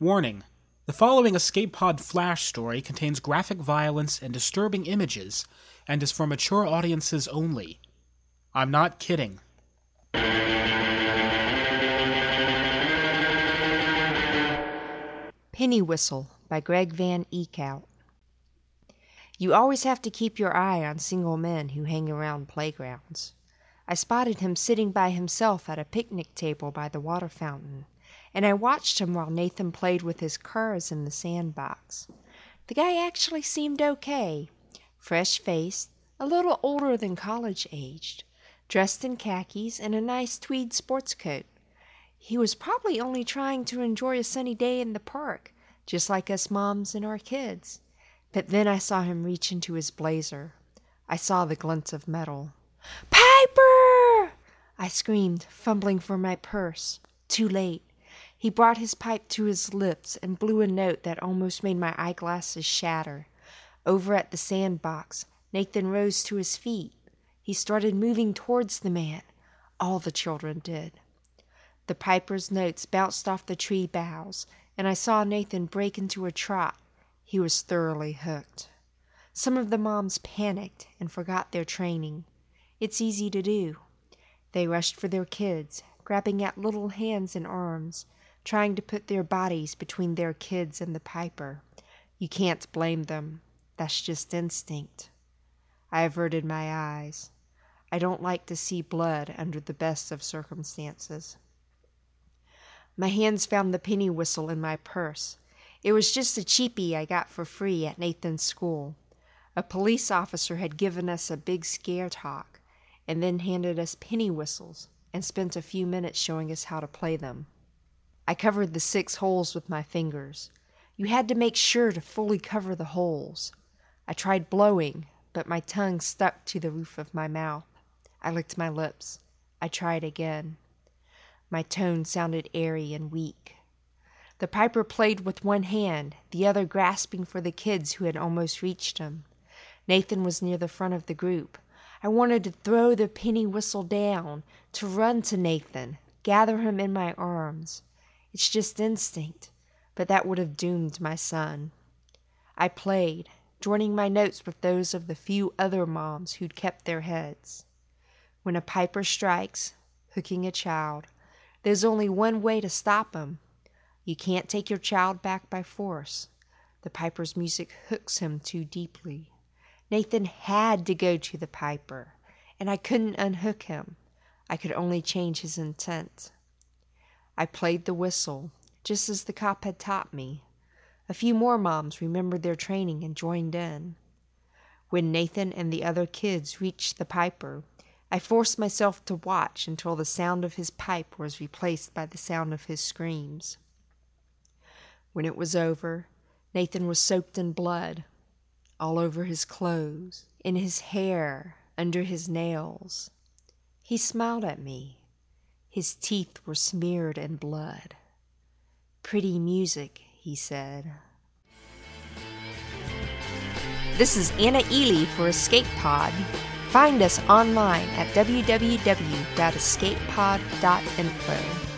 Warning The following Escape Pod Flash story contains graphic violence and disturbing images and is for mature audiences only. I'm not kidding. Penny Whistle by Greg Van Eekhout. You always have to keep your eye on single men who hang around playgrounds. I spotted him sitting by himself at a picnic table by the water fountain and I watched him while Nathan played with his curs in the sandbox. The guy actually seemed okay. Fresh faced, a little older than college aged, dressed in khakis and a nice tweed sports coat. He was probably only trying to enjoy a sunny day in the park, just like us moms and our kids. But then I saw him reach into his blazer. I saw the glint of metal. Piper! I screamed, fumbling for my purse. Too late. He brought his pipe to his lips and blew a note that almost made my eyeglasses shatter. Over at the sandbox, Nathan rose to his feet. He started moving towards the man. All the children did. The piper's notes bounced off the tree boughs, and I saw Nathan break into a trot. He was thoroughly hooked. Some of the moms panicked and forgot their training. It's easy to do. They rushed for their kids, grabbing at little hands and arms, trying to put their bodies between their kids and the piper. You can't blame them. That's just instinct. I averted my eyes. I don't like to see blood under the best of circumstances. My hands found the penny whistle in my purse. It was just a cheapie I got for free at Nathan's school. A police officer had given us a big scare talk and then handed us penny whistles and spent a few minutes showing us how to play them. I covered the six holes with my fingers. You had to make sure to fully cover the holes. I tried blowing, but my tongue stuck to the roof of my mouth. I licked my lips. I tried again. My tone sounded airy and weak. The piper played with one hand, the other grasping for the kids who had almost reached him. Nathan was near the front of the group. I wanted to throw the penny whistle down, to run to Nathan, gather him in my arms. It's just instinct, but that would have doomed my son. I played, joining my notes with those of the few other moms who'd kept their heads. When a piper strikes, hooking a child, there's only one way to stop him. You can't take your child back by force. The piper's music hooks him too deeply. Nathan had to go to the piper, and I couldn't unhook him. I could only change his intent. I played the whistle, just as the cop had taught me. A few more moms remembered their training and joined in. When Nathan and the other kids reached the piper, I forced myself to watch until the sound of his pipe was replaced by the sound of his screams. When it was over, Nathan was soaked in blood, all over his clothes, in his hair, under his nails. He smiled at me. His teeth were smeared in blood. Pretty music, he said. This is Anna Ely for Escape Pod. Find us online at www.escapepod.info.